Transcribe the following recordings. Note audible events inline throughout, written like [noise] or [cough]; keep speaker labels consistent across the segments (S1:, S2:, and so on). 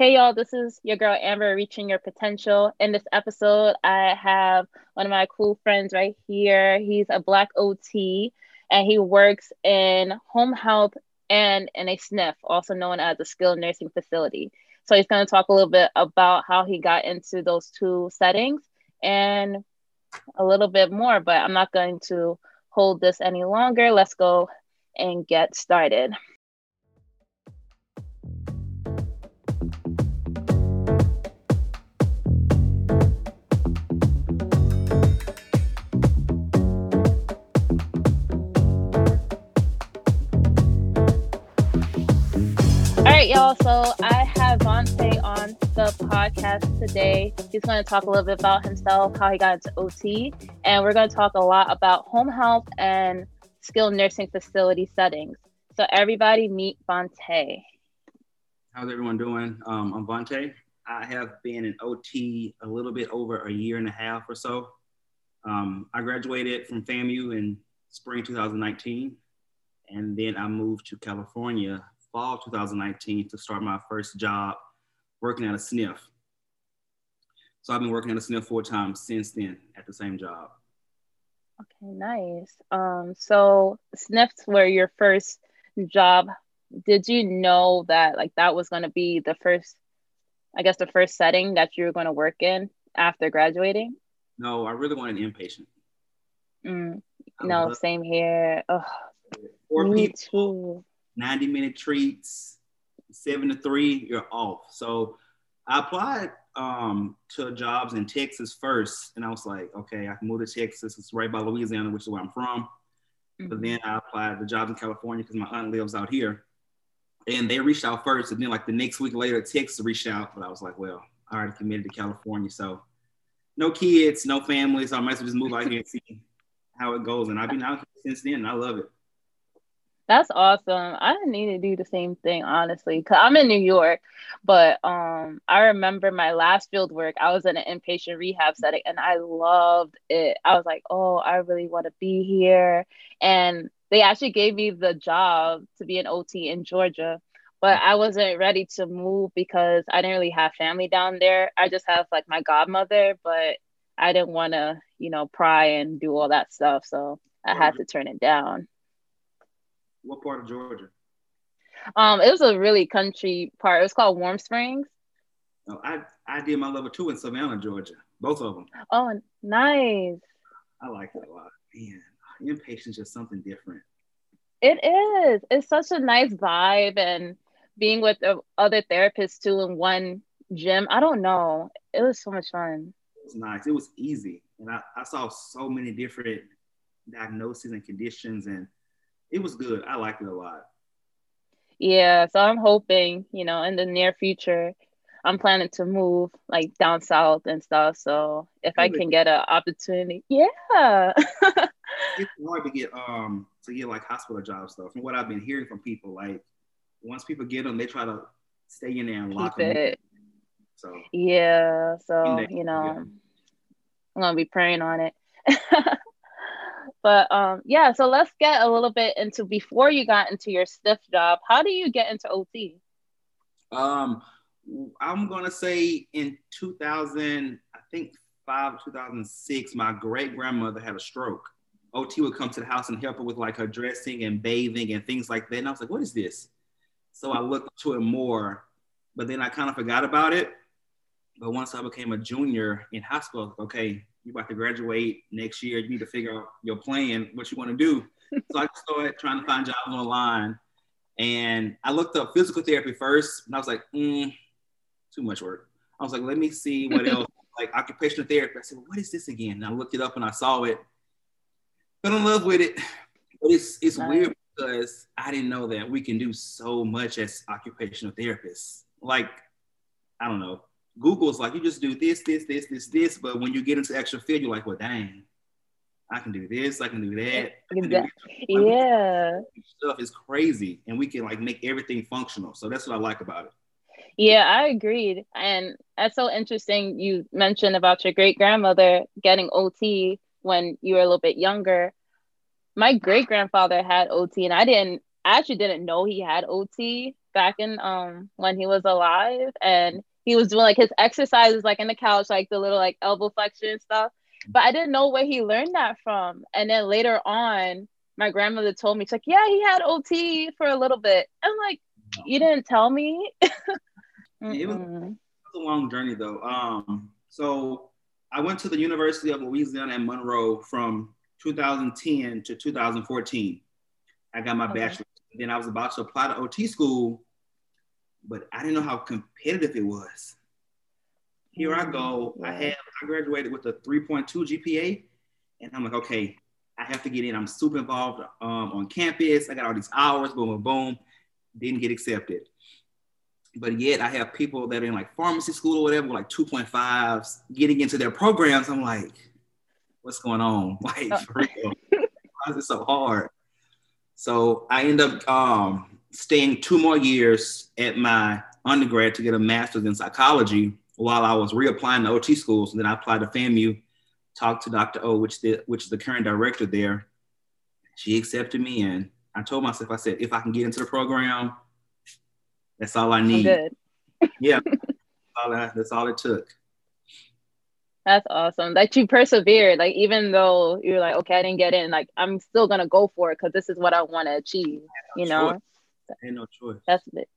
S1: Hey y'all, this is your girl Amber reaching your potential. In this episode, I have one of my cool friends right here. He's a black OT and he works in home health and in a SNF, also known as a skilled nursing facility. So he's going to talk a little bit about how he got into those two settings and a little bit more, but I'm not going to hold this any longer. Let's go and get started. Y'all. So I have Vontae on the podcast today. He's going to talk a little bit about himself, how he got into OT, and we're going to talk a lot about home health and skilled nursing facility settings. So everybody meet Vontae.
S2: How's everyone doing? Um, I'm Vontae. I have been in OT a little bit over a year and a half or so. Um, I graduated from FAMU in spring 2019, and then I moved to California fall 2019 to start my first job working at a SNF. So I've been working at a SNF full time since then at the same job.
S1: Okay, nice. Um, so SNFs were your first job. Did you know that like that was going to be the first, I guess, the first setting that you were going to work in after graduating?
S2: No, I really wanted inpatient.
S1: Mm, no, same here. Ugh,
S2: me people, too. 90 minute treats, seven to three, you're off. So I applied um, to jobs in Texas first, and I was like, okay, I can move to Texas. It's right by Louisiana, which is where I'm from. Mm-hmm. But then I applied to jobs in California because my aunt lives out here. And they reached out first, and then like the next week later, Texas reached out. But I was like, well, I already committed to California, so no kids, no family, so I might as well just move out here and see how it goes. And I've been out here since then, and I love it.
S1: That's awesome. I need to do the same thing, honestly, because I'm in New York. But um, I remember my last field work, I was in an inpatient rehab setting and I loved it. I was like, oh, I really want to be here. And they actually gave me the job to be an OT in Georgia. But I wasn't ready to move because I didn't really have family down there. I just have like my godmother, but I didn't want to, you know, pry and do all that stuff. So I had to turn it down.
S2: What part of Georgia?
S1: Um, it was a really country part. It was called Warm Springs.
S2: Oh, I I did my level two in Savannah, Georgia. Both of them.
S1: Oh, nice.
S2: I like it a lot. Man, inpatient just something different.
S1: It is. It's such a nice vibe, and being with other therapists too in one gym. I don't know. It was so much fun.
S2: It was nice. It was easy, and I, I saw so many different diagnoses and conditions and it was good. I liked it a lot.
S1: Yeah, so I'm hoping, you know, in the near future, I'm planning to move like down south and stuff. So if I can get an opportunity, yeah. [laughs]
S2: it's hard to get um to get like hospital jobs though. From what I've been hearing from people, like once people get them, they try to stay in there and lock Keep them. It.
S1: So yeah, so you know, yeah. I'm gonna be praying on it. [laughs] But um, yeah, so let's get a little bit into before you got into your SNF job. How do you get into OT?
S2: Um, I'm gonna say in 2000, I think five, 2006, my great grandmother had a stroke. OT would come to the house and help her with like her dressing and bathing and things like that. And I was like, what is this? So I looked to it more, but then I kind of forgot about it. But once I became a junior in high school, okay, you about to graduate next year. You need to figure out your plan, what you want to do. so I started trying to find jobs online. And I looked up physical therapy first, and I was like, mm, too much work. I was like, let me see what [laughs] else, like occupational therapy. I said, well, what is this again? And I looked it up and I saw it. Fell in love with it. But it's it's weird because I didn't know that we can do so much as occupational therapists. Like, I don't know, Google's like you just do this, this, this, this, this, but when you get into extra field, you're like, well, dang, I can do this, I can do that. Can do
S1: yeah,
S2: stuff is crazy, and we can like make everything functional. So that's what I like about it.
S1: Yeah, I agreed, and that's so interesting. You mentioned about your great grandmother getting OT when you were a little bit younger. My great grandfather had OT, and I didn't. I actually didn't know he had OT back in um when he was alive and he was doing like his exercises like in the couch, like the little like elbow flexion stuff. But I didn't know where he learned that from. And then later on, my grandmother told me, she's like, yeah, he had OT for a little bit. I'm like, you didn't tell me. [laughs] it,
S2: was, it, was, a long journey though. Um, so I went to the University of Louisiana at Monroe from 2010 to 2014. I got my okay. bachelor's. Then I was about to apply to OT school, but I didn't know how competitive it was. Here I go. I have I graduated with a 3.2 GPA, and I'm like, okay, I have to get in. I'm super involved um, on campus. I got all these hours, boom, boom, boom. Didn't get accepted. But yet I have people that are in like pharmacy school or whatever, like 2.5s, getting into their programs. I'm like, what's going on? [laughs] Like, for real. [laughs] Why is it so hard? So I end up um, staying two more years at my undergrad to get a master's in psychology while I was reapplying to OT schools. And then I applied to FAMU, talked to Dr. O, which, the, which is the current director there. She accepted me. And I told myself, I said, if I can get into the program, that's all I need. Good. [laughs] yeah. [laughs] all I, that's all it took.
S1: That's awesome that you persevered. Like, even though you're like, okay, I didn't get in, like, I'm still going to go for it because this is what I want to achieve, you know?
S2: Ain't no choice.
S1: That's it.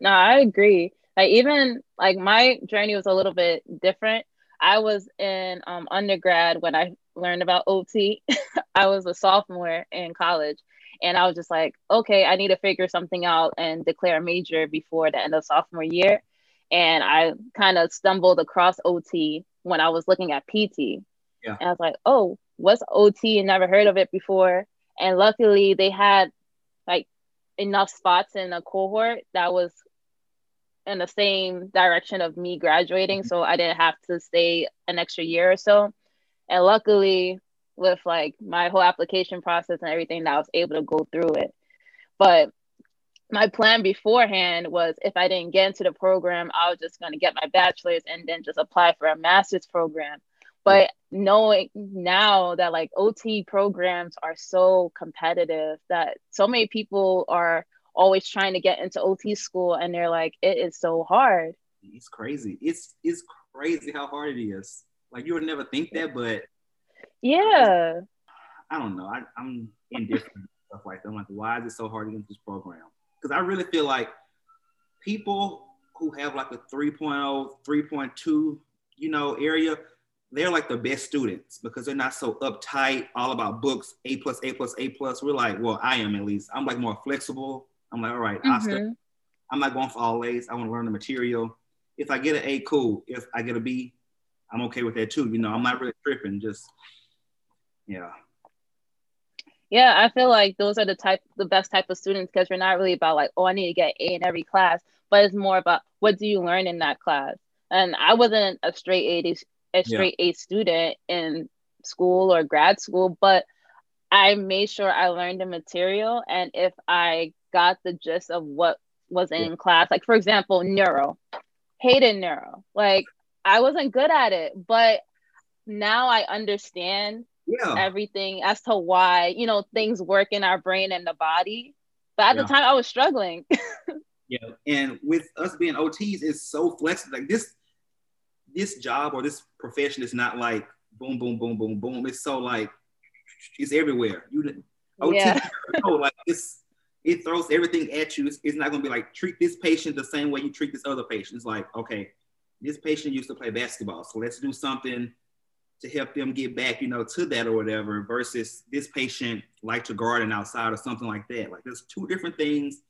S1: No, I agree. Like even like my journey was a little bit different. I was in um, undergrad when I learned about OT. [laughs] I was a sophomore in college, and I was just like, okay, I need to figure something out and declare a major before the end of sophomore year. And I kind of stumbled across OT when I was looking at PT. Yeah. And I was like, oh, what's OT? And never heard of it before. And luckily, they had like enough spots in a cohort that was in the same direction of me graduating mm-hmm. so i didn't have to stay an extra year or so. And luckily with like my whole application process and everything that i was able to go through it. But my plan beforehand was if i didn't get into the program i was just going to get my bachelor's and then just apply for a master's program. But knowing now that like ot programs are so competitive that so many people are always trying to get into ot school and they're like it is so hard.
S2: It's crazy. It's it's crazy how hard it is. Like you would never think that but
S1: yeah.
S2: I don't know. I, i'm indifferent stuff like that. I'm like why is it so hard to get into this program? Because i really feel like people who have like a 3.0 3.2 you know area they're like the best students because they're not so uptight, all about books, A plus, A plus, A plus. We're like, well, I am at least. I'm like more flexible. I'm like, all right, mm-hmm. I'm not going for all A's. I want to learn the material. If I get an A, cool. If I get a B, I'm okay with that too. You know, I'm not really tripping. Just yeah.
S1: Yeah, I feel like those are the type, the best type of students because you're not really about like, oh, I need to get A in every class, but it's more about what do you learn in that class. And I wasn't a straight A a straight yeah. A student in school or grad school, but I made sure I learned the material. And if I got the gist of what was in yeah. class, like for example, neuro, hated neuro. Like I wasn't good at it, but now I understand yeah. everything as to why, you know, things work in our brain and the body. But at yeah. the time I was struggling. [laughs]
S2: yeah. And with us being OTs, it's so flexible. Like this this job or this profession is not like boom, boom, boom, boom, boom. It's so like it's everywhere. You OT, yeah. [laughs] like it's it throws everything at you. It's, it's not gonna be like treat this patient the same way you treat this other patient. It's like okay, this patient used to play basketball, so let's do something to help them get back, you know, to that or whatever. Versus this patient like to garden outside or something like that. Like there's two different things.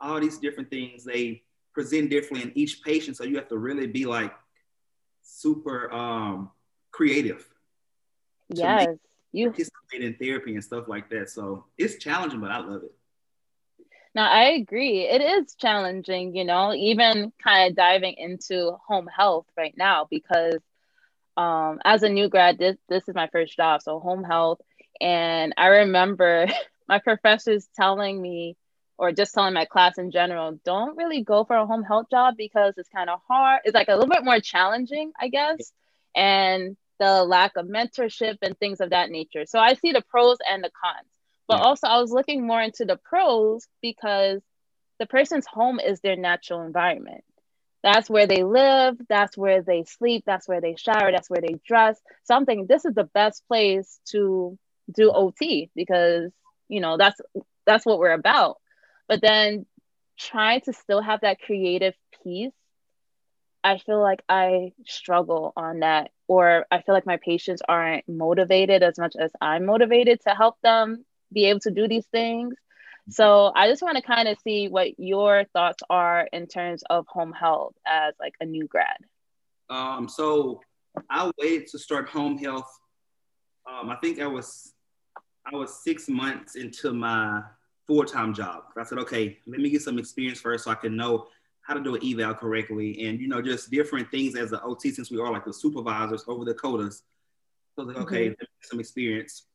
S2: All these different things they present differently in each patient, so you have to really be like super um, creative.
S1: Yes, you
S2: participate in therapy and stuff like that. So it's challenging, but I love it.
S1: Now I agree. It is challenging, you know, even kind of diving into home health right now because um, as a new grad, this this is my first job, so home health. And I remember [laughs] my professors telling me or just telling my class in general, don't really go for a home health job because it's kind of hard. It's like a little bit more challenging, I guess, and the lack of mentorship and things of that nature. So I see the pros and the cons. But yeah. also, I was looking more into the pros because the person's home is their natural environment. That's where they live, that's where they sleep, that's where they shower, that's where they dress. Something this is the best place to do OT because you know that's that's what we're about. But then trying to still have that creative piece, I feel like I struggle on that, or I feel like my patients aren't motivated as much as I'm motivated to help them be able to do these things. So I just want to kind of see what your thoughts are in terms of home health as like a new grad.
S2: Um, so I waited to start home health. Um, I think I was I was six months into my full time job. I said, okay, let me get some experience first so I can know how to do an eval correctly and you know just different things as an OT since we are like the supervisors over the COTAs. So I was like, okay, mm-hmm. some experience.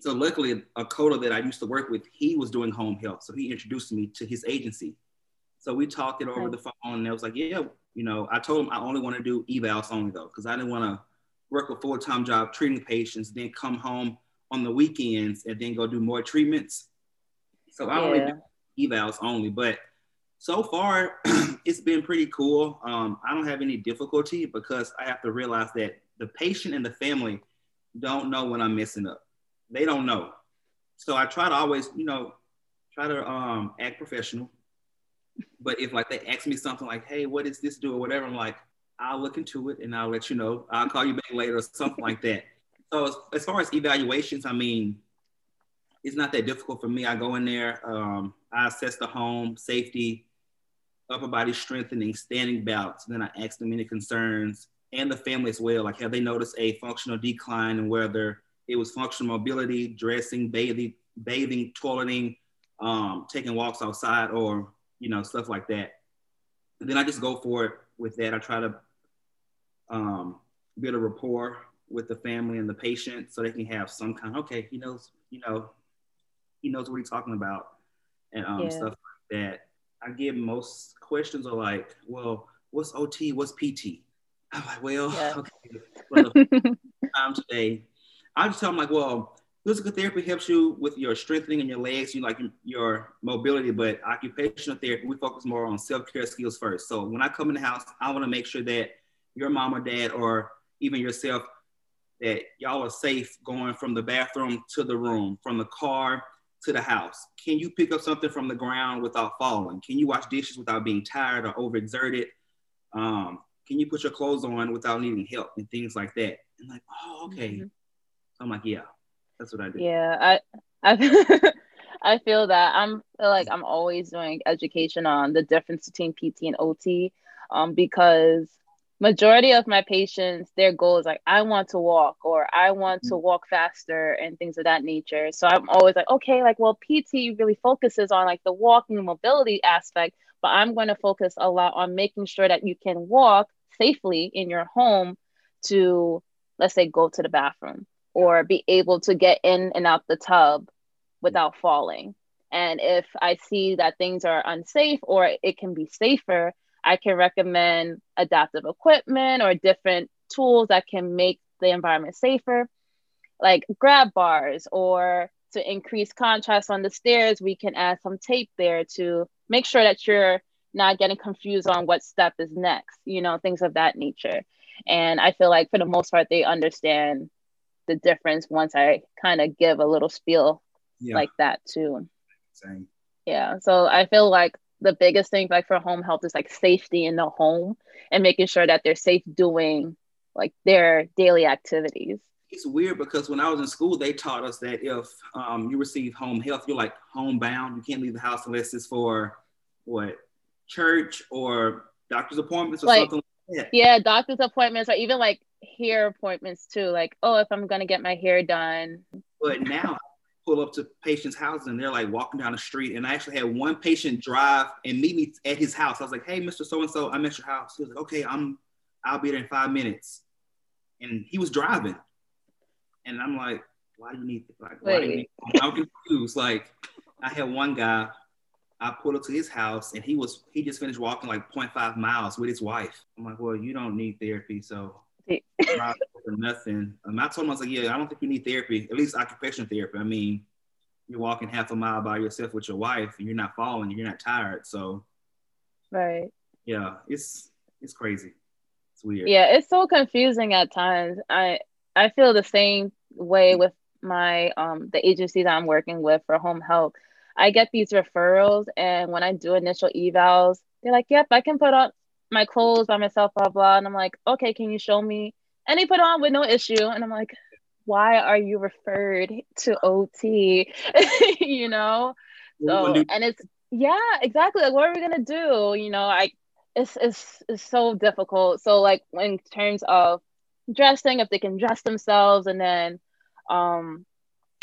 S2: So luckily, a COTA that I used to work with, he was doing home health. So he introduced me to his agency. So we talked it over right. the phone, and I was like, yeah, you know, I told him I only want to do evals only though, because I didn't want to work a full time job treating patients, then come home on the weekends and then go do more treatments. So I yeah. only do evals only, but so far [clears throat] it's been pretty cool. Um, I don't have any difficulty because I have to realize that the patient and the family don't know when I'm messing up they don't know. So I try to always, you know, try to um, act professional. But if like they ask me something like, "Hey, what does this do?" or whatever, I'm like, "I'll look into it and I'll let you know. I'll call you back later or something like that." So as, as, far as evaluations, I mean, it's not that difficult for me. I go in there, um, I assess the home safety, upper body strengthening, standing balance. Then I ask them any concerns and the family as well. Like, have they noticed a functional decline in whether it was functional mobility, dressing, bathing, bathing, toileting, um, taking walks outside, or you know stuff like that. And then I just go for it with that. I try to um, build a rapport with the family and the patient so they can have some kind. Okay, he knows, you know, he knows what he's talking about, and um, yeah. stuff like that. I get most questions are like, well, what's OT? What's PT? I'm like, well, yeah. [laughs] okay. Well, [laughs] time today I just tell them like, well, physical therapy helps you with your strengthening in your legs, you like your mobility, but occupational therapy, we focus more on self-care skills first. So when I come in the house, I want to make sure that your mom or dad or even yourself that y'all are safe going from the bathroom to the room, from the car to the house. Can you pick up something from the ground without falling? Can you wash dishes without being tired or overexerted? Um, can you put your clothes on without needing help and things like that? And like, oh, okay. Mm-hmm. I'm like, yeah, that's what I do.
S1: Yeah, I I [laughs] I feel that I'm feel like I'm always doing education on the difference between PT and OT, um, because majority of my patients their goal is like I want to walk or I want to mm-hmm. walk faster and things of that nature. So I'm always like, okay, like well, PT really focuses on like the walking mobility aspect, but I'm going to focus a lot on making sure that you can walk safely in your home to let's say go to the bathroom or be able to get in and out the tub without falling. And if I see that things are unsafe or it can be safer, I can recommend adaptive equipment or different tools that can make the environment safer, like grab bars or to increase contrast on the stairs, we can add some tape there to make sure that you're not getting confused on what step is next, you know, things of that nature. And I feel like for the most part, they understand the difference once I kind of give a little spiel yeah. like that too. Same. Yeah. So I feel like the biggest thing like for home health is like safety in the home and making sure that they're safe doing like their daily activities.
S2: It's weird because when I was in school, they taught us that if um, you receive home health, you're like homebound. You can't leave the house unless it's for what church or doctor's appointments or like, something like that.
S1: Yeah, doctor's appointments or even like hair appointments too. Like, oh, if I'm gonna get my hair done.
S2: But now pull up to patients' houses and they're like walking down the street. And I actually had one patient drive and meet me at his house. I was like, hey, Mr. So and so, I'm at your house. He was like, okay, I'm I'll be there in five minutes. And he was driving. And I'm like, why do you need like why do you need I'm confused. Like I had one guy I pulled up to his house and he was he just finished walking like 0.5 miles with his wife. I'm like, well, you don't need therapy, so nothing. Um, I told him I was like, yeah, I don't think you need therapy, at least occupational therapy. I mean, you're walking half a mile by yourself with your wife and you're not falling, you're not tired. So
S1: right.
S2: Yeah, it's it's crazy. It's weird.
S1: Yeah, it's so confusing at times. I I feel the same way with my um the agency that I'm working with for home health. I get these referrals and when I do initial evals, they're like, Yep, I can put on my clothes by myself, blah blah. And I'm like, okay, can you show me? And he put on with no issue. And I'm like, why are you referred to OT? [laughs] you know? So and it's yeah, exactly. Like what are we gonna do? You know, I it's it's it's so difficult. So like in terms of dressing, if they can dress themselves and then um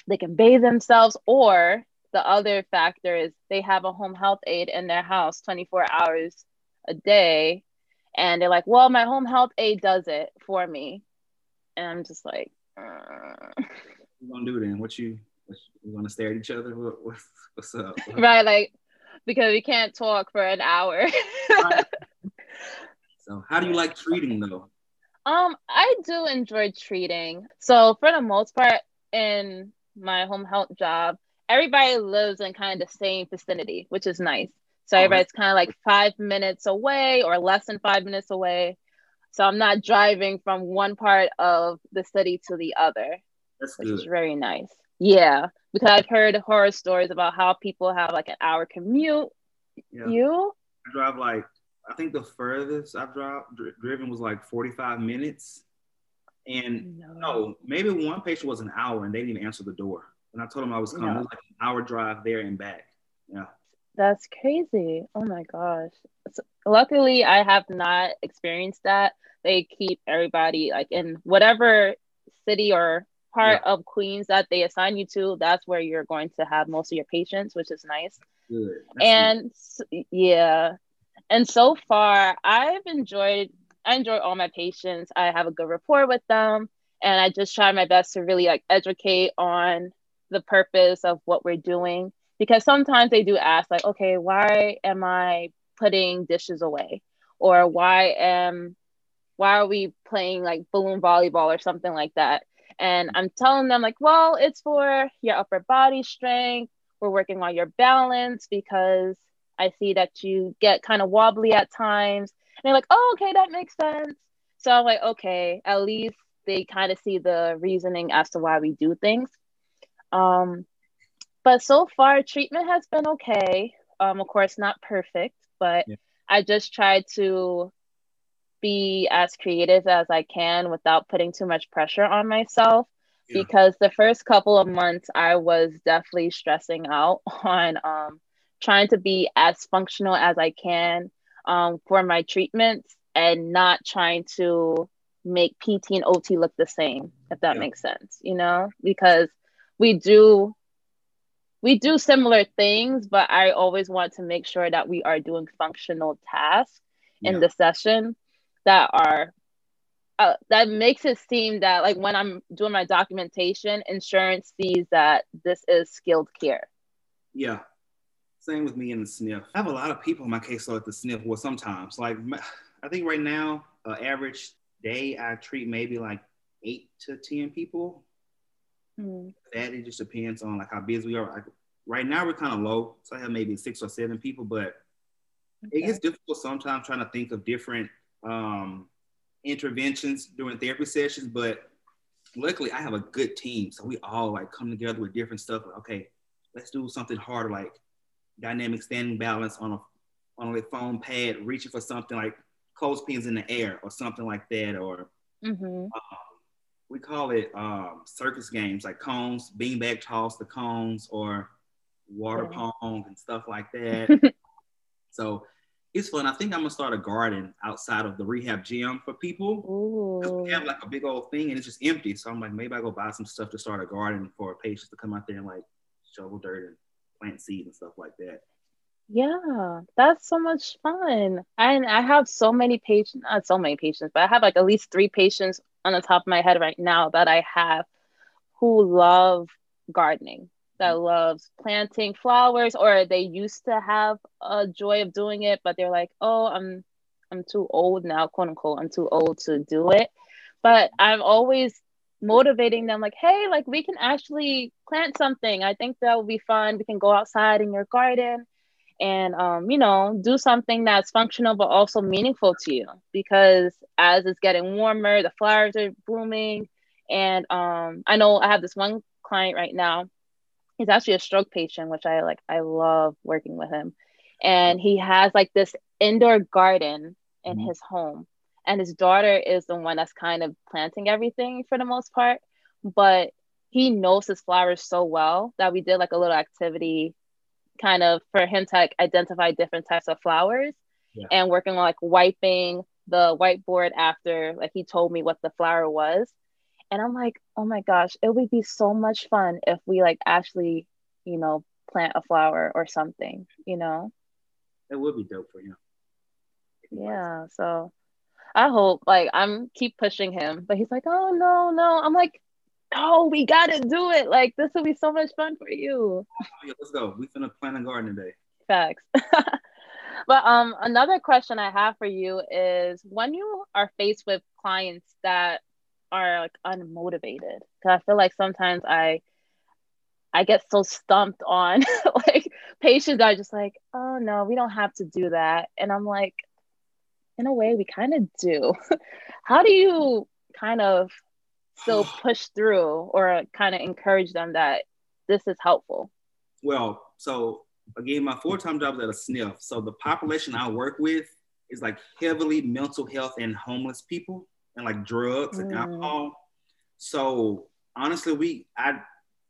S1: they can bathe themselves, or the other factor is they have a home health aide in their house 24 hours a day. And they're like, well, my home health aide does it for me. And I'm just like,
S2: what you gonna do then? What you what, you want to stare at each other? What, what what's up? [laughs]
S1: right, like because we can't talk for an hour. [laughs]
S2: so, how do you like treating though?
S1: Um, I do enjoy treating. So, for the most part, in my home health job, everybody lives in kind of the same vicinity, which is nice. So oh, everybody's kind of like five minutes away or less than five minutes away. So I'm not driving from one part of the city to the other,
S2: That's
S1: which
S2: good.
S1: is very nice. Yeah, because I've heard horror stories about how people have like an hour commute. Yeah. You?
S2: I drive like I think the furthest I've drive, driven was like 45 minutes. And no. no. maybe one patient was an hour and they didn't even answer the door. And I told them I was coming. No. It was like an hour drive there and back. Yeah.
S1: That's crazy. Oh my gosh. So, luckily, I have not experienced that. They keep everybody like in whatever city or part yeah. of Queens that they assign you to, that's where you're going to have most of your patients, which is nice. And good. yeah. And so far, I've enjoyed I enjoy all my patients. I have a good rapport with them and I just try my best to really like educate on the purpose of what we're doing because sometimes they do ask like okay why am i putting dishes away? Or why am why are we playing like balloon volleyball or something like that? And i'm telling them like well it's for your upper body strength. We're working on your balance because i see that you get kind of wobbly at times. And they're like oh okay that makes sense. So i'm like okay at least they kind of see the reasoning as to why we do things. Um but so far treatment has been okay um of course not perfect but yeah. i just try to be as creative as i can without putting too much pressure on myself yeah. because the first couple of months i was definitely stressing out [laughs] on um, trying to be as functional as i can um, for my treatments and not trying to make pt and ot look the same if that yeah. makes sense you know because we do we do similar things, but I always want to make sure that we are doing functional tasks in the session that are uh, that makes it seem that like when I'm doing my documentation, insurance sees that this is skilled care.
S2: Yeah. Same with me in the SNF. I have a lot of people in my caseload at the SNF. Well, sometimes, like I think right now, uh, average day I treat maybe like eight to ten people. Mm. That it just depends on like how busy we are. Like, right now we're kind of low, so I have maybe six or seven people, but okay. it gets difficult sometimes trying to think of different um, interventions during therapy sessions. But luckily, I have a good team, so we all like come together with different stuff. Like, okay, let's do something harder, like dynamic standing balance on a on a foam pad, reaching for something like clothespins in the air or something like that, or mm-hmm. um, we call it um, circus games like cones, beanbag toss the cones, or water yeah. pong and stuff like that. [laughs] so it's fun. I think I'm gonna start a garden outside of the rehab gym for people. We have like a big old thing and it's just empty. So I'm like, maybe I go buy some stuff to start a garden for patients to come out there and like shovel dirt and plant seed and stuff like that.
S1: Yeah, that's so much fun. And I have so many patients, not so many patients, but I have like at least three patients on the top of my head right now that I have who love gardening, that mm-hmm. loves planting flowers, or they used to have a joy of doing it, but they're like, oh, I'm I'm too old now, quote unquote, I'm too old to do it. But I'm always motivating them like, hey, like we can actually plant something. I think that would be fun. We can go outside in your garden and um, you know do something that's functional but also meaningful to you. Because as it's getting warmer the flowers are blooming. And um, i know i have this one client right now. He's actually a stroke patient which i like i love working with him. And he has like this indoor garden in mm-hmm. his home. And his daughter is the one that's kind of planting everything for the most part. But he knows his flowers so well that we did like a little activity kind of for him to like identify different types of flowers yeah. and working on like wiping the whiteboard after like he told me what the flower was. And i'm like oh my gosh it would be so much fun if we like actually you know plant a flower or something you know?
S2: It would be dope for him.
S1: Yeah so i hope like i'm keep pushing him but he's like oh no no. I'm like oh, we gotta do it. Like this will be so much fun for you.
S2: Oh, yeah, let's go. We finna plant a garden today.
S1: Facts. [laughs] but um, another question I have for you is when you are faced with clients that are like unmotivated, because I feel like sometimes I I get so stumped on [laughs] like patients are just like, oh no, we don't have to do that. And I'm like, in a way, we kind of do. [laughs] How do you kind of still push through or kind of encourage them that this is helpful?
S2: Well, so again, my full-time job is at a SNF. So the population I work with is like heavily mental health and homeless people and like drugs mm. and alcohol. So honestly, we I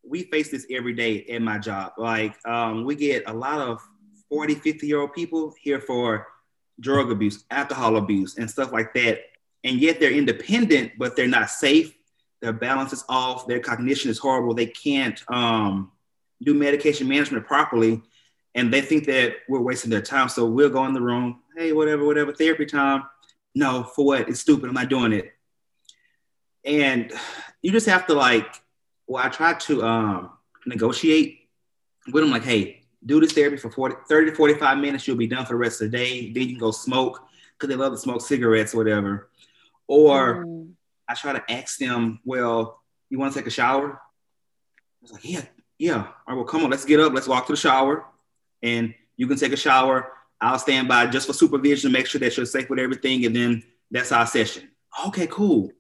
S2: we face this every day at my job. Like um, we get a lot of 40, 50 year old people here for drug abuse, alcohol abuse, and stuff like that. And yet they're independent, but they're not safe their balance is off, their cognition is horrible, they can't um, do medication management properly, and they think that we're wasting their time. So we'll go in the room, hey, whatever, whatever, therapy time. No, for what? It's stupid. I'm not doing it. And you just have to like, well, I try to um, negotiate with them, like, hey, do this therapy for 40, 30 to 45 minutes. You'll be done for the rest of the day. Then you can go smoke because they love to smoke cigarettes or whatever. Or mm. I try to ask them, well, you want to take a shower? I was like, yeah, yeah. All right, well, come on, let's get up, let's walk to the shower, and you can take a shower. I'll stand by just for supervision to make sure that you're safe with everything, and then that's our session. Okay, cool.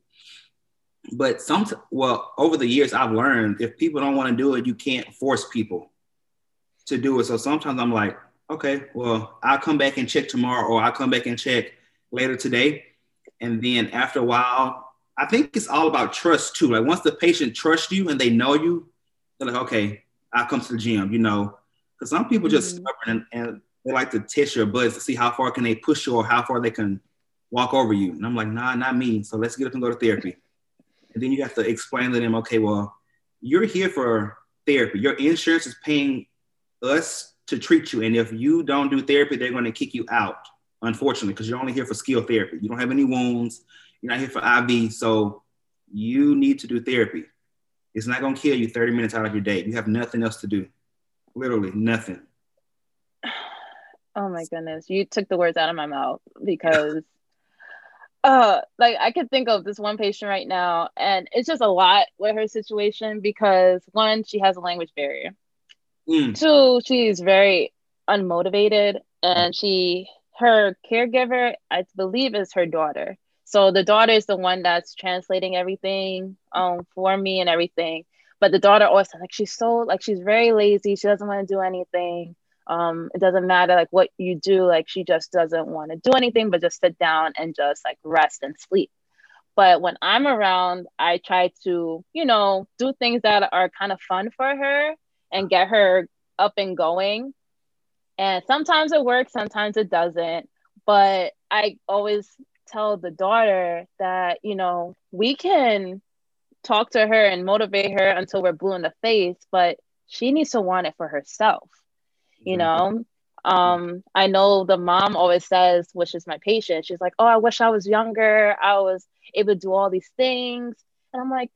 S2: But some, well, over the years, I've learned if people don't want to do it, you can't force people to do it. So sometimes I'm like, okay, well, I'll come back and check tomorrow, or I'll come back and check later today. And then after a while, I think it's all about trust too. Like once the patient trusts you and they know you, they're like, okay, I'll come to the gym, you know. Because some people just mm-hmm. stubborn and, and, they like to test your buds to see how far can they push you or how far they can walk over you. And I'm like, nah, not me. So let's get up and go to therapy. And then you have to explain to them, okay, well, you're here for therapy. Your insurance is paying us to treat you. And if you don't do therapy, they're going to kick you out, unfortunately, because you're only here for skill therapy. You don't have any wounds. You're not here for IV, so you need to do therapy. It's not gonna kill you 30 minutes out of your day. You have nothing else to do. Literally nothing. [sighs]
S1: Oh my goodness. You took the words out of my mouth because [laughs] uh like I could think of this one patient right now and it's just a lot with her situation because one, she has a language barrier. Mm. Two, she's very unmotivated and she her caregiver, I believe is her daughter. So the daughter is the one that's translating everything um for me and everything. But the daughter also like she's so like she's very lazy. She doesn't want to do anything. Um, it doesn't matter like what you do, like she just doesn't want to do anything but just sit down and just like rest and sleep. But when I'm around, I try to, you know, do things that are kind of fun for her and get her up and going. And sometimes it works, sometimes it doesn't. But I always tell the daughter that, you know, we can talk to her and motivate her until we're blue in the face, but she needs to want it for herself. You know, um, I know the mom always says, which is my patient, she's like, Oh, I wish I was younger. I was able to do all these things. And I'm like,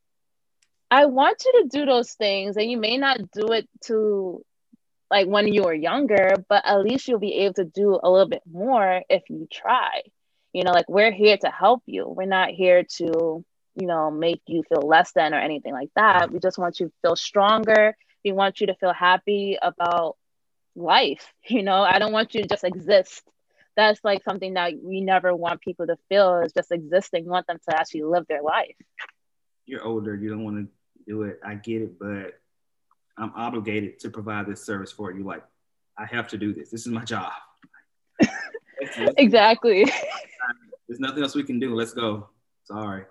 S1: I want you to do those things, and you may not do it to like when you were younger, but at least you'll be able to do a little bit more if you try you know like we're here to help you we're not here to you know, make you feel less than or anything like that. We just want you to feel stronger. We want you to feel happy about life. [laughs] You know, I don't want you to just exist. That's like something that we never want people to feel is just existing. We want them to actually live their life.
S2: You're older, you don't want to do it. I get it, but I'm obligated to provide this service for you. Like, I have to do this. This is my job. [laughs]
S1: exactly. [laughs]
S2: There's nothing else we can do. Let's go. Sorry.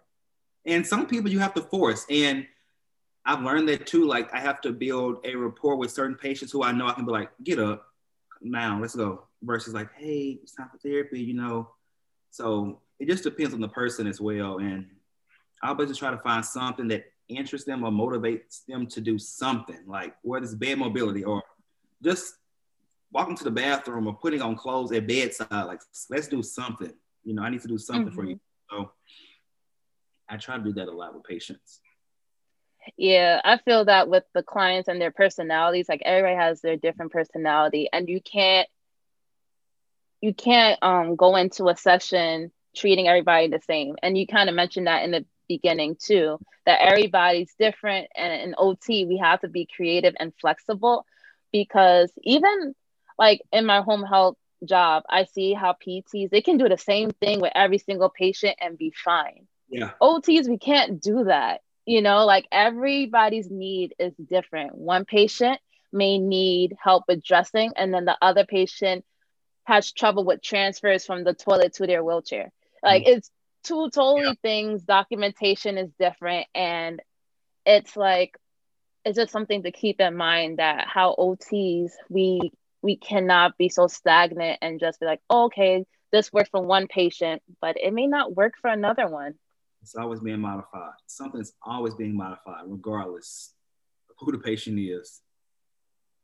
S2: And some people you have to force. And I've learned that too. Like I have to build a rapport with certain patients who I know I can be like, get up now, let's go. Versus like, hey, it's time for therapy, you know. So it just depends on the person as well. And I always just try to find something that interests them or motivates them to do something, like whether it's bed mobility or just walking to the bathroom or putting on clothes at bedside. Like, let's do something. You know, I need to do something mm-hmm. for you. So I try to do that a lot with patients.
S1: Yeah, I feel that with the clients and their personalities, like everybody has their different personality, and you can't you can't um go into a session treating everybody the same. And you kind of mentioned that in the beginning too, that everybody's different. And in OT, we have to be creative and flexible because even like in my home health job, I see how PTs they can do the same thing with every single patient and be fine.
S2: Yeah.
S1: OTs, we can't do that. You know, like everybody's need is different. One patient may need help with dressing, and then the other patient has trouble with transfers from the toilet to their wheelchair. Like mm it's two totally yeah. things. Documentation is different, and it's like it's just something to keep in mind that how OTs we we cannot be so stagnant and just be like, oh, okay, this worked for one patient, but it may not work for another one.
S2: It's always being modified. Something's always being modified, regardless of who the patient is.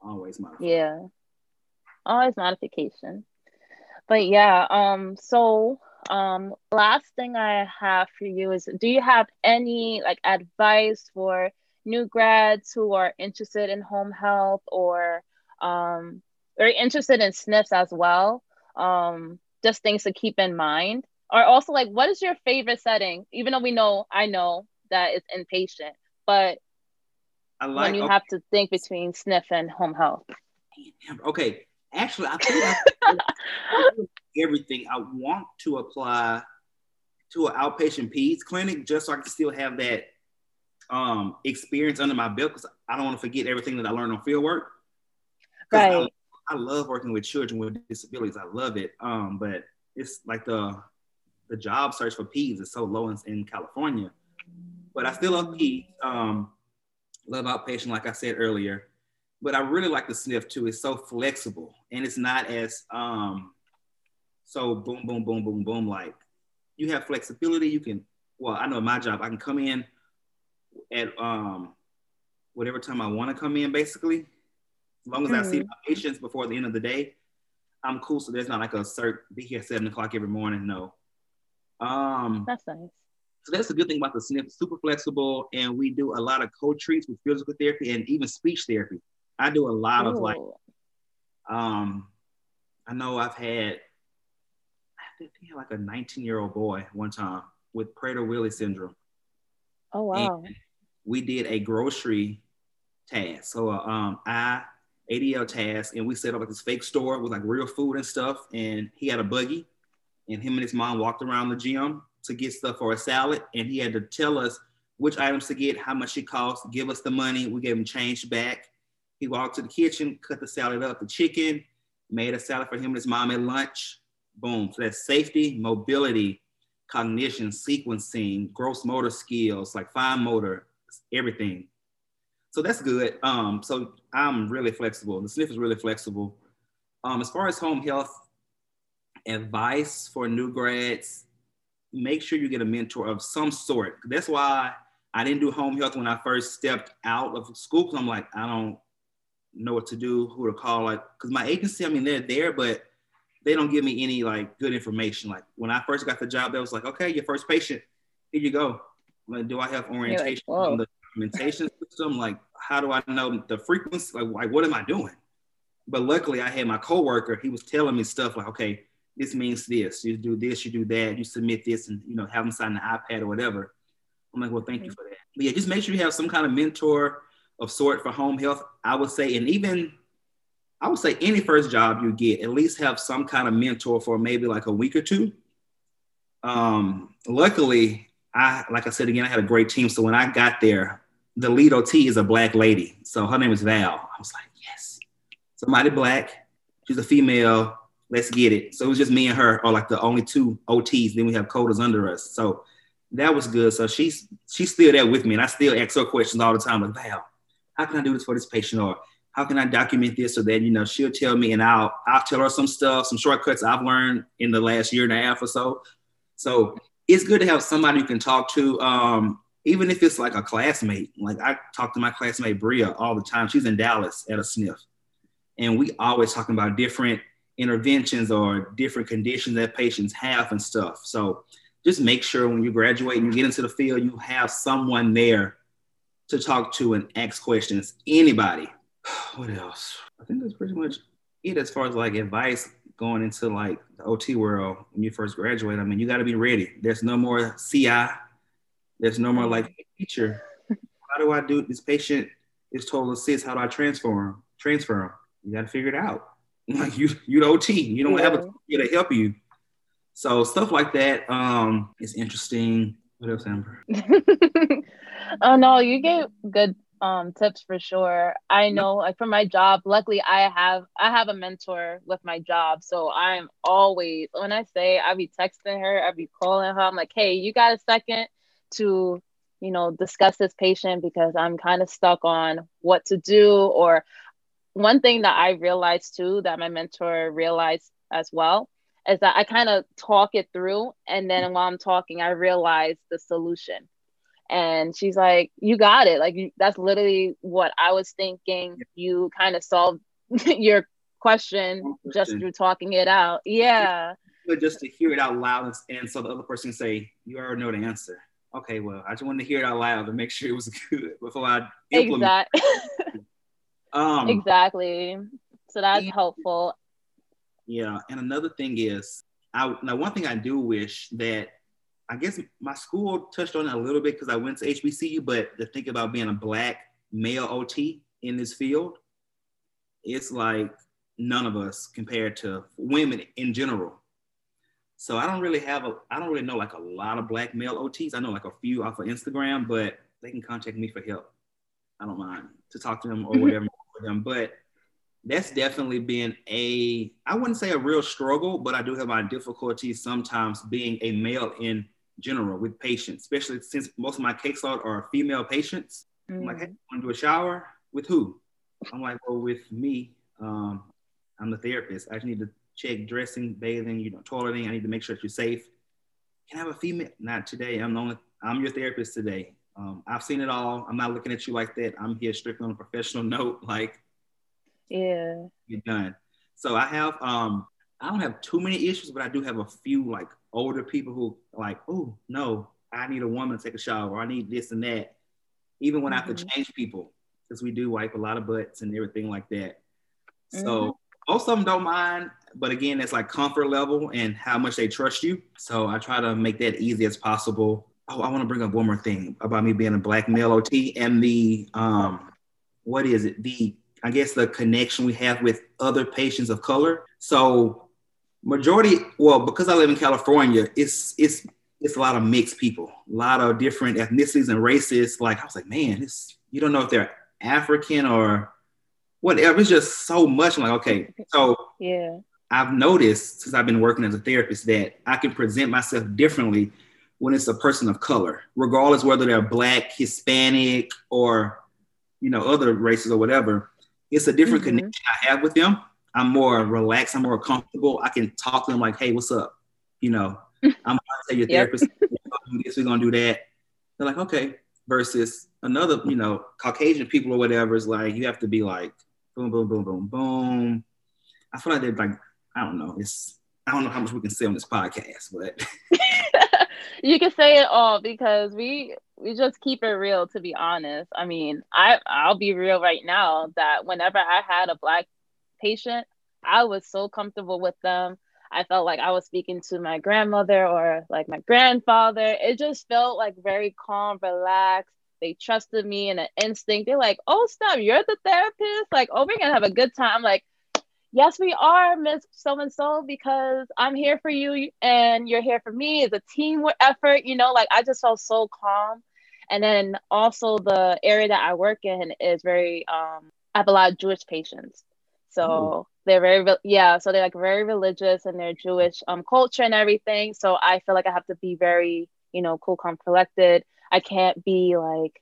S2: Always modified.
S1: Yeah. Always modification. But yeah, um, so um last thing I have for you is do you have any like advice for new grads who are interested in home health or um very interested in SNFs as well? Um, just things to keep in mind. Or also like what is your favorite setting? Even though we know i know that it's inpatient but like, when you okay. have to think between SNF and home health.
S2: Okay. Actually i think [laughs] everything. I want to apply to an outpatient peds clinic just so i can still have that um, experience under my belt because i don't want to forget everything that i learned on field work
S1: right I,
S2: love working with children with disabilities i love it um, but it's like the the job search for peds is so low in, in California. But I still love peds. Um, love outpatient, like I said earlier. But I really like the SNF too. It's so flexible and it's not as um, so boom, boom, boom, boom, boom. Like you have flexibility. You can, well, I know my job, I can come in at um, whatever time I want to come in, basically. As long as mm-hmm. I see mm-hmm. my patients before the end of the day, I'm cool. So there's not like a cert, be here at seven o'clock every morning. No,
S1: um, that's nice.
S2: So that's the good thing about the SNF. Super flexible, and we do a lot of co-treats with physical therapy and even speech therapy. I do a lot Ooh. of like, um, I know I've had, I think had like a 19 year old boy one time with Prader-Willi syndrome.
S1: Oh wow!
S2: And we did a grocery task. So uh, um, I ADL task, and we set up like this fake store with like real food and stuff. And he had a buggy, and him and his mom walked around the gym to get stuff for a salad, and he had to tell us which items to get, how much it cost, give us the money. We gave him change back. He walked to the kitchen, cut the salad up, the chicken, made a salad for him and his mom at lunch. Boom. So that's safety, mobility, cognition, sequencing, gross motor skills, like fine motor, everything. So that's good. Um, so I'm really flexible. The SNF is really flexible. Um, as far as home health, advice for new grads, make sure you get a mentor of some sort. That's why I didn't do home health when I first stepped out of school because I'm like, I don't know what to do, who to call. Like, because my agency, I mean, they're there, but they don't give me any like good information. Like when I first got the job, they was like, okay, your first patient, here you go. Like, do I have orientation like, on the documentation system? Like, how do I know the frequency? Like, like, what am I doing? But luckily, I had my coworker. He was telling me stuff like, okay, this means this. You do this, you do that, you submit this, and you know, have them sign the iPad or whatever. I'm like, well, thank you for that. But yeah, just make sure you have some kind of mentor of sort for home health. I would say, and even I would say any first job you get, at least have some kind of mentor for maybe like a week or two. Um, luckily, I like I said again, I had a great team. So when I got there, the lead OT is a black lady. So her name is Val. I was like, yes, somebody black. She's a female. Let's get it. So it was just me and her, or like the only two OTs. Then we have COTAs under us. So that was good. So she's she's still there with me, and I still ask her questions all the time. Like Val, how can I do this for this patient, or how can I document this so that you know she'll tell me, and I'll I'll tell her some stuff, some shortcuts I've learned in the last year and a half or so. So it's good to have somebody you can talk to, um, even if it's like a classmate. Like I talk to my classmate Bria all the time. She's in Dallas at a SNF, and we always talking about different interventions or different conditions that patients have and stuff. So just make sure when you graduate and you get into the field, you have someone there to talk to and ask questions. Anybody. [sighs] What else? I think that's pretty much it as far as like advice going into like the OT world when you first graduate. I mean, you got to be ready. There's no more CI. There's no more like teacher. How do I do this patient is total assist? How do I transfer him? Transfer him. You got to figure it out. [laughs] Like you, you the OT. You don't yeah. have a to help you. So stuff like that um, is interesting. What else, Amber? [laughs]
S1: oh no, you gave good um, tips for sure. I know, like for my job, luckily I have I have a mentor with my job, so I'm always when I say I be texting her, I be calling her. I'm like, hey, you got a second to you know discuss this patient because I'm kind of stuck on what to do. Or one thing that I realized too that my mentor realized as well is that I kind of talk it through. And then while I'm talking, I realize the solution. And she's like, You got it. Like, that's literally what I was thinking. You kind of solved [laughs] your question just through talking it out. Yeah.
S2: But just to hear it out loud and so the other person can say, You already know the answer. Okay, well, I just wanted to hear it out loud to make sure it was [laughs] good before I implement.
S1: Exactly. [laughs] um, exactly. So that's helpful.
S2: Yeah, and another thing is, I now one thing I do wish that I guess my school touched on it a little bit because I went to HBCU, but to think about being a black male OT in this field, it's like none of us compared to women in general. So I don't really have a, I don't really know like a lot of black male OTs. I know like a few off of Instagram, but they can contact me for help. I don't mind to talk to them or whatever for them. But that's definitely been a I wouldn't say a real struggle, but I do have my difficulties sometimes being a male in general with patients, especially since most of my caseload are female patients. Mm. I'm like, hey, want to do a shower with who? I'm like, well, with me. Um, I'm the therapist. I just need to check dressing, bathing, you know, toileting. I need to make sure that you're safe. Can I have a female? Not today. I'm the only. I'm your therapist today. Um, I've seen it all. I'm not looking at you like that. I'm here strictly on a professional [laughs] note. Like
S1: yeah.
S2: you're done. So I have um I don't have too many issues, but I do have a few like older people who like, oh no, I need a woman to take a shower, or I need this and that. Even when mm-hmm. I have to mm-hmm. change people, because we do wipe a lot of butts and everything like that. So mm-hmm. most of them don't mind, but again, it's like comfort level and how much they trust you. So I try to make that easy as possible. Oh, I want to bring up one more thing about me being a black male OT and the um, what is it? The I guess the connection we have with other patients of color. So majority, well, because I live in California, it's it's it's a lot of mixed people, a lot of different ethnicities and races. Like I was like, man, it's you don't know if they're African or whatever. It's just so much. I'm like, okay, [laughs] so
S1: yeah.
S2: I've noticed since I've been working as a therapist that I can present myself differently when it's a person of color, regardless whether they're black, Hispanic, or you know other races or whatever it's a different mm-hmm. connection I have with them. I'm more relaxed. I'm more comfortable. I can talk to them like, "Hey, what's up?" You know, [laughs] I'm gonna tell your yep. therapist, we're gonna do this, we're gonna do that. They're like, "Okay." Versus another, you know, Caucasian people or whatever is like, you have to be like, boom, boom, boom, boom, boom. I feel like they're like, I don't know. It's I don't know how much we can say on this podcast, but [laughs]
S1: you can say it all because we we just keep it real to be honest i mean i i'll be real right now that whenever i had a black patient i was so comfortable with them I felt like I was speaking to my grandmother or like my grandfather. It just felt like very calm, relaxed. They trusted me in an instinct. They're like, oh, stop, you're the therapist? Like, oh, we're gonna have a good time. Like, yes, we are, Miss So and so, because I'm here for you and you're here for me. It's a team effort, you know, like I just felt so calm. And then also the area that I work in is very um I have a lot of Jewish patients. So they're very yeah, so they're like very religious and they're Jewish um culture and everything. So I feel like I have to be very, you know, cool, calm, collected. I can't be like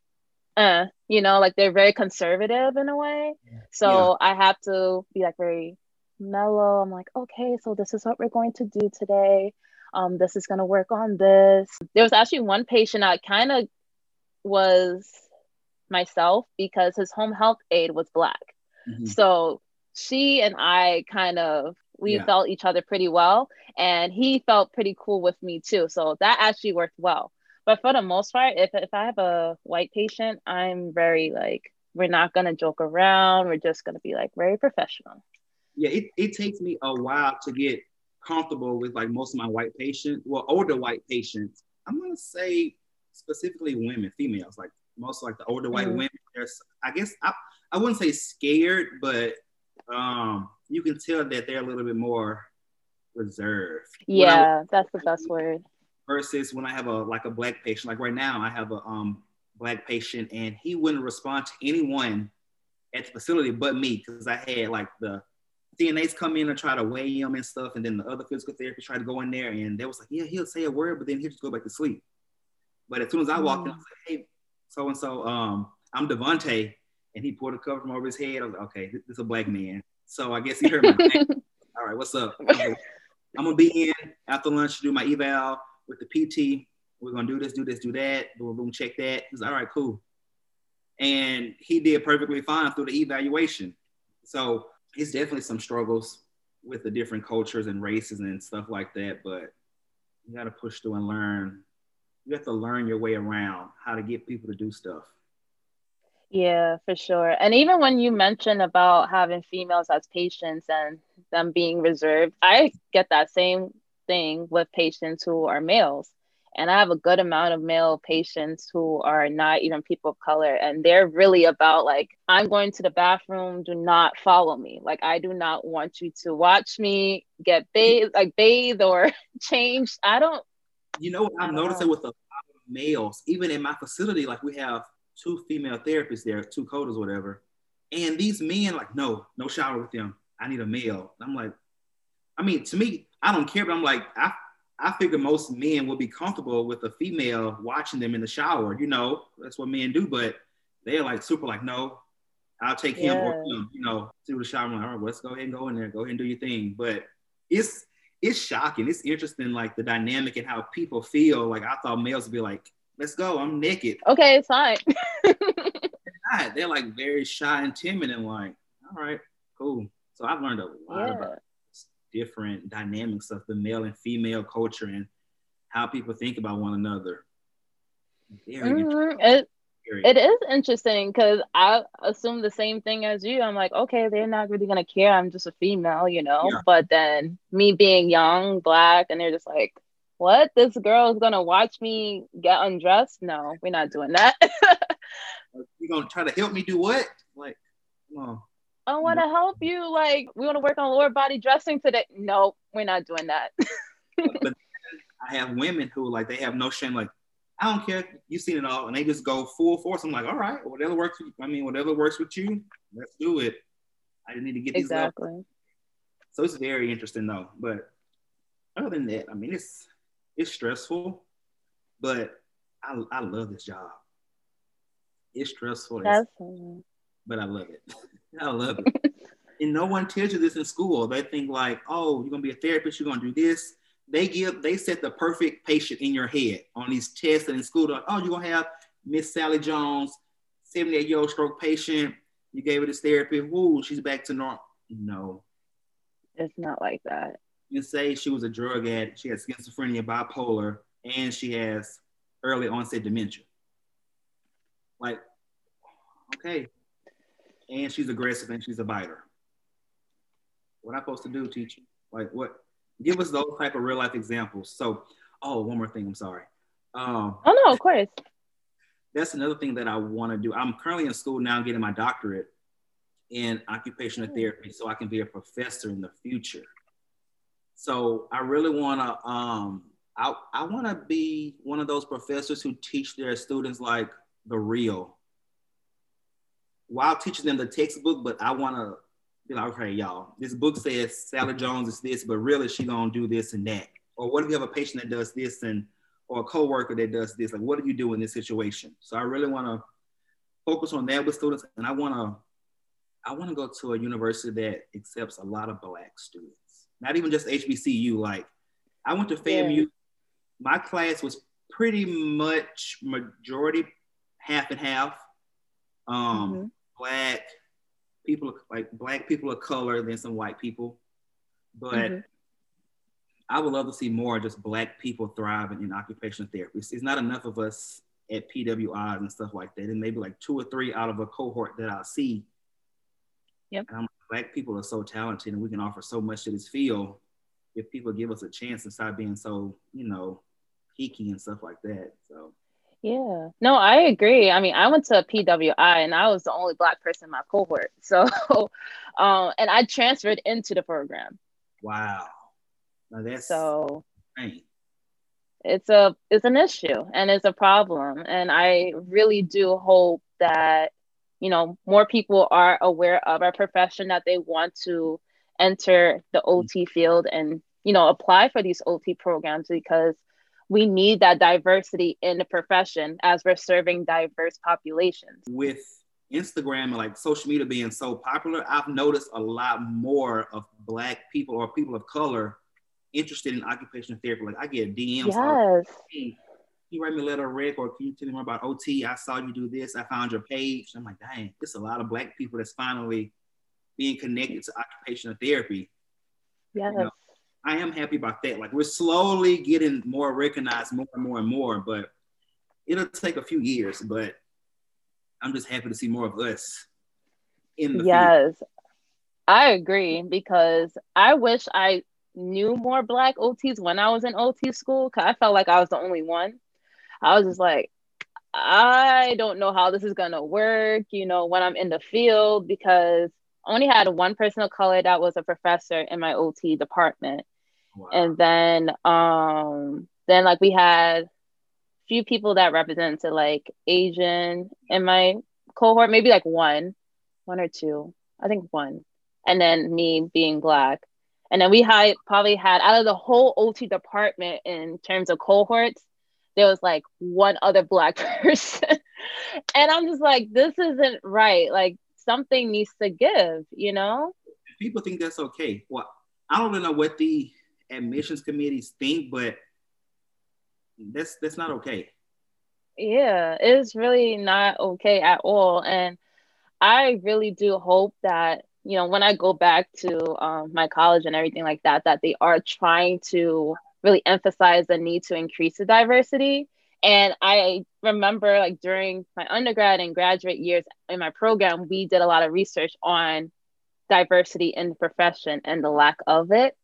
S1: uh, you know, like they're very conservative in a way. So yeah. I have to be like very mellow. I'm like, okay, so this is what we're going to do today. Um, this is gonna work on this. There was actually one patient I kind of was myself because his home health aide was black. Mm-hmm. So she and I kind of we yeah. felt each other pretty well and he felt pretty cool with me too. So that actually worked well. But for the most part, if if I have a white patient, I'm very like we're not gonna joke around. We're just gonna be like very professional.
S2: Yeah, it, it takes me a while to get comfortable with like most of my white patients, well, older white patients. I'm gonna say specifically women, females, like most like the older white mm-hmm. women. There's, I guess I, I wouldn't say scared, but um, you can tell that they're a little bit more reserved.
S1: Yeah, I, that's the best word.
S2: Versus when I have a like a black patient, like right now, I have a um black patient, and he wouldn't respond to anyone at the facility but me because I had like the CNAs come in and try to weigh him and stuff, and then the other physical therapists try to go in there, and they was like, yeah, he'll say a word, but then he'll just go back to sleep. But as soon as I walked in, I was like, hey, so and so, um, I'm Devontae, and he pulled a cover from over his head. I was like, okay, this, this is a black man. So I guess he heard my name. [laughs] All right, what's up? I'm gonna be in after lunch to do my eval with the PT. We're gonna do this, do this, do that. Boom, boom, check that. He's like, all right, cool. And he did perfectly fine through the evaluation. So it's definitely some struggles with the different cultures and races and stuff like that. But you got to push through and learn. You have to learn your way around how to get people to do stuff.
S1: Yeah, for sure. And even when you mention about having females as patients and them being reserved, I get that same thing with patients who are males. And I have a good amount of male patients who are not even people of color. And they're really about like, I'm going to the bathroom, do not follow me. Like, I do not want you to watch me get bathed, like bathe or [laughs] change. I don't.
S2: You know, what I'm noticing with the males, even in my facility, like we have two female therapists there, two COTAs, whatever. And these men, like, no, no shower with them. I need a male. I'm like, I mean, to me, I don't care, but I'm like, I, I figure most men would be comfortable with a female watching them in the shower. You know, that's what men do, but they're like super like, no, I'll take him yeah. or him, you know, to the shower. I'm like, all right, let's go ahead and go in there, go ahead and do your thing. But it's it's shocking. It's interesting, like the dynamic and how people feel. Like I thought males would be like, let's go. I'm naked.
S1: Okay, it's fine. [laughs]
S2: they're, they're like very shy and timid and like, all right, cool. So I've learned a lot yeah. about different dynamics of the male and female culture and how people think about one another.
S1: Mm-hmm. It, it is interesting because I assume the same thing as you. I'm like, okay, they're not really gonna care. I'm just a female, you know. Yeah. But then me being young, black, and they're just like, what? This girl is gonna watch me get undressed? No, we're not doing that. [laughs]
S2: You're gonna try to help me do what? Like, come on.
S1: I mm-hmm. want to help you. Like, we want to work on lower body dressing today. No, we're not doing that. [laughs]
S2: but I have women who like they have no shame. Like, I don't care. You've seen it all, and they just go full force. I'm like, all right, whatever works. I mean, whatever works with you, let's do it. I just need to get these exactly. So it's very interesting though. But other than that, I mean, it's it's stressful, but I, I love this job. It's stressful, but I love it. [laughs] I love it. and no one tells you this in school. They think like, oh, you're gonna be a therapist, you're gonna do this. They give, they set the perfect patient in your head on these tests and in school. Like, oh, you're gonna have Miss Sally Jones, 78 year old stroke patient. You gave her this therapy. Woo, she's back to normal. No,
S1: it's not like that
S2: you say she was a drug addict, she had schizophrenia, bipolar, and she has early onset dementia. Like, okay. And she's aggressive and she's a biter. What am I supposed to do, teacher? Like, what? give us those type of real life examples. So, oh, one more thing. I'm sorry.
S1: Um, oh no, of course.
S2: That's another thing that I want to do. I'm currently in school now, getting my doctorate in occupational hmm. therapy, so I can be a professor in the future. So I really want to. Um, I I want to be one of those professors who teach their students like the real, while teaching them the textbook. But I want to be like, okay, y'all, this book says Sally Jones is this, but really she gonna do this and that. Or what if you have a patient that does this and or a coworker that does this? Like, what do you do in this situation? So I really want to focus on that with students, and I want to I want to go to a university that accepts a lot of black students, not even just HBCU. Like, I went to FAMU. Yeah. My class was pretty much majority half and half. Um, mm-hmm. Black, people like black people of color than some white people. But mm-hmm. I would love to see more just black people thriving in occupational therapy. It's not enough of us at PWIs and stuff like that. And maybe like two or three out of a cohort that I see.
S1: Yep.
S2: And black people are so talented and we can offer so much to this field if people give us a chance and stop being so, you know, geeky and stuff like that. So
S1: yeah. No, I agree. I mean, I went to PWI and I was the only black person in my cohort. [laughs] So, um, and I transferred into the program.
S2: Wow. Now that's
S1: so insane. it's a it's an issue and it's a problem. And I really do hope that, you know, more people are aware of our profession that they want to enter the OT field and, you know, apply for these OT programs because we need that diversity in the profession as we're serving diverse populations.
S2: With Instagram and like social media being so popular, I've noticed a lot more of Black people or people of color interested in occupational therapy. Like I get DMs.
S1: Yes.
S2: hey, you write me a letter, Rick, or can you tell me more about OT? I saw you do this. I found your page. I'm like, dang, it's a lot of Black people that's finally being connected to occupational therapy.
S1: Yes. You know,
S2: I am happy about that. Like we're slowly getting more recognized more and more and more, but it'll take a few years, but I'm just happy to see more of us in the
S1: Yes. Field. I agree because I wish I knew more black OTs when I was in OT school cuz I felt like I was the only one. I was just like I don't know how this is going to work, you know, when I'm in the field because I only had one person of color that was a professor in my OT department. Wow. And then um then like we had few people that represented like Asian in my cohort, maybe like one, one or two. I think one. And then me being black. And then we had probably had out of the whole OT department in terms of cohorts, there was like one other black [laughs] person. and I'm just like, this isn't right. Like something needs to give, you know?
S2: People think that's okay. Well, I don't know what the admissions committees think, but that's that's not okay.
S1: Yeah, it's really not okay at all. And I really do hope that, you know, when I go back to um, my college and everything like that, that they are trying to really emphasize the need to increase the diversity. And I remember like during my undergrad and graduate years in my program, we did a lot of research on diversity in the profession and the lack of it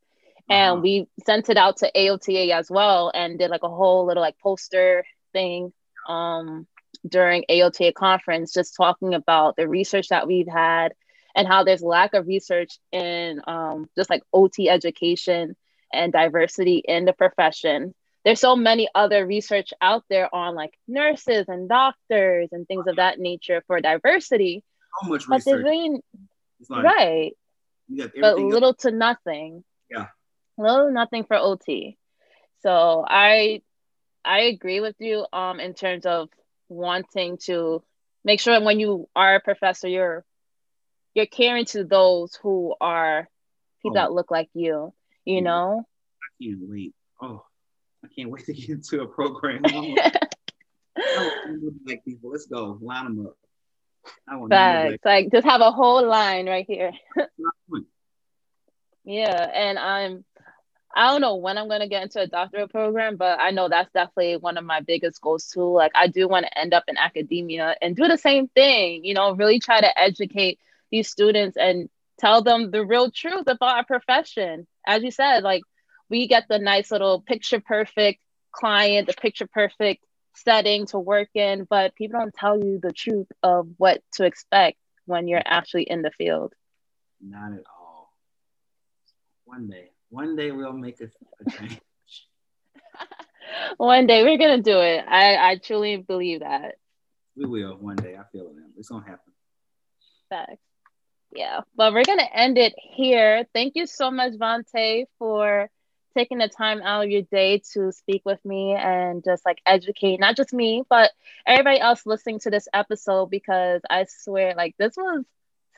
S1: and uh-huh. we sent it out to AOTA as well and did like a whole little like poster thing um, during AOTA conference, just talking about the research that we've had and how there's lack of research in um, just like OT education and diversity in the profession. There's so many other research out there on like nurses and doctors and things of that nature for diversity.
S2: How much research? But there's really,
S1: like, right. But little to nothing.
S2: Yeah
S1: little nothing for OT. So I I agree with you um in terms of wanting to make sure when you are a professor you're you're caring to those who are people oh. that look like you, you know?
S2: I can't wait. Oh, I can't wait to get into a program. [laughs] like people, let's go line them up.
S1: Facts. Like just have a whole line right here. [laughs] yeah, and I'm I don't know when I'm gonna get into a doctorate program, but I know that's definitely one of my biggest goals too. Like I do want to end up in academia and do the same thing, you know, really try to educate these students and tell them the real truth about our profession. As you said, like we get the nice little picture perfect client, the picture perfect setting to work in, but people don't tell you the truth of what to expect when you're actually in the field.
S2: Not at all. One day, one day we'll make a, a change.
S1: one day we're gonna do it. I, I truly believe that.
S2: We will one day. I feel it. It's gonna happen.
S1: Facts. Yeah, but we're gonna end it here. Thank you so much, Vante, for taking the time out of your day to speak with me and just like educate not just me but everybody else listening to this episode because I swear like this was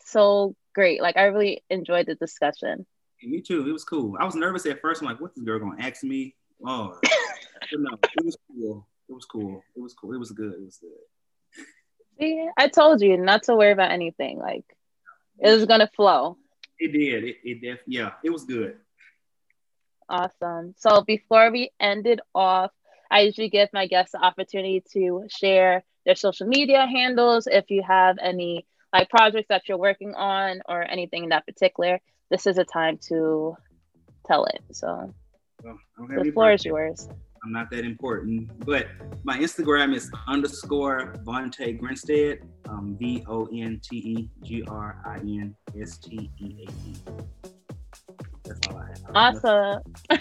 S1: so great. Like I really enjoyed the discussion.
S2: Me too. It was cool. I was nervous at first. I'm like, what's this girl gonna ask me? Oh, [coughs] no, it was cool. It was cool. It was cool. It was good. It was good.
S1: See, I told you not to worry about anything. Like it was gonna flow.
S2: It did. It, it def- yeah, it was good.
S1: Awesome. So before we end it off, I usually give my guests the opportunity to share their social media handles if you have any like projects that you're working on or anything in that particular. This is a time to tell it. So well, the floor is yours.
S2: I'm not that important, but my Instagram is underscore Vontae Grinstead, um, V O N T E G R I N S T E A D. That's all I have.
S1: Awesome. [laughs]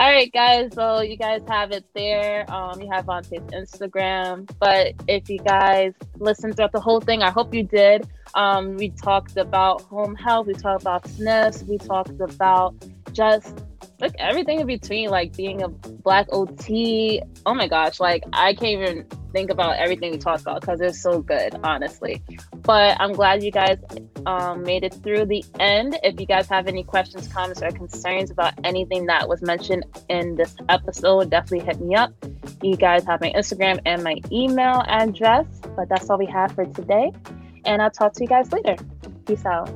S1: all right, guys. So you guys have it there. Um, you have on his Instagram. But if you guys listened throughout the whole thing, I hope you did. Um, we talked about home health. We talked about SNFs. We talked about just like everything in between, like being a black OT. Oh my gosh, like I can't even think about everything we talked about because it's so good, honestly. But I'm glad you guys um, made it through the end. If you guys have any questions, comments, or concerns about anything that was mentioned in this episode, definitely hit me up. You guys have my Instagram and my email address. But that's all we have for today. And I'll talk to you guys later. Peace out.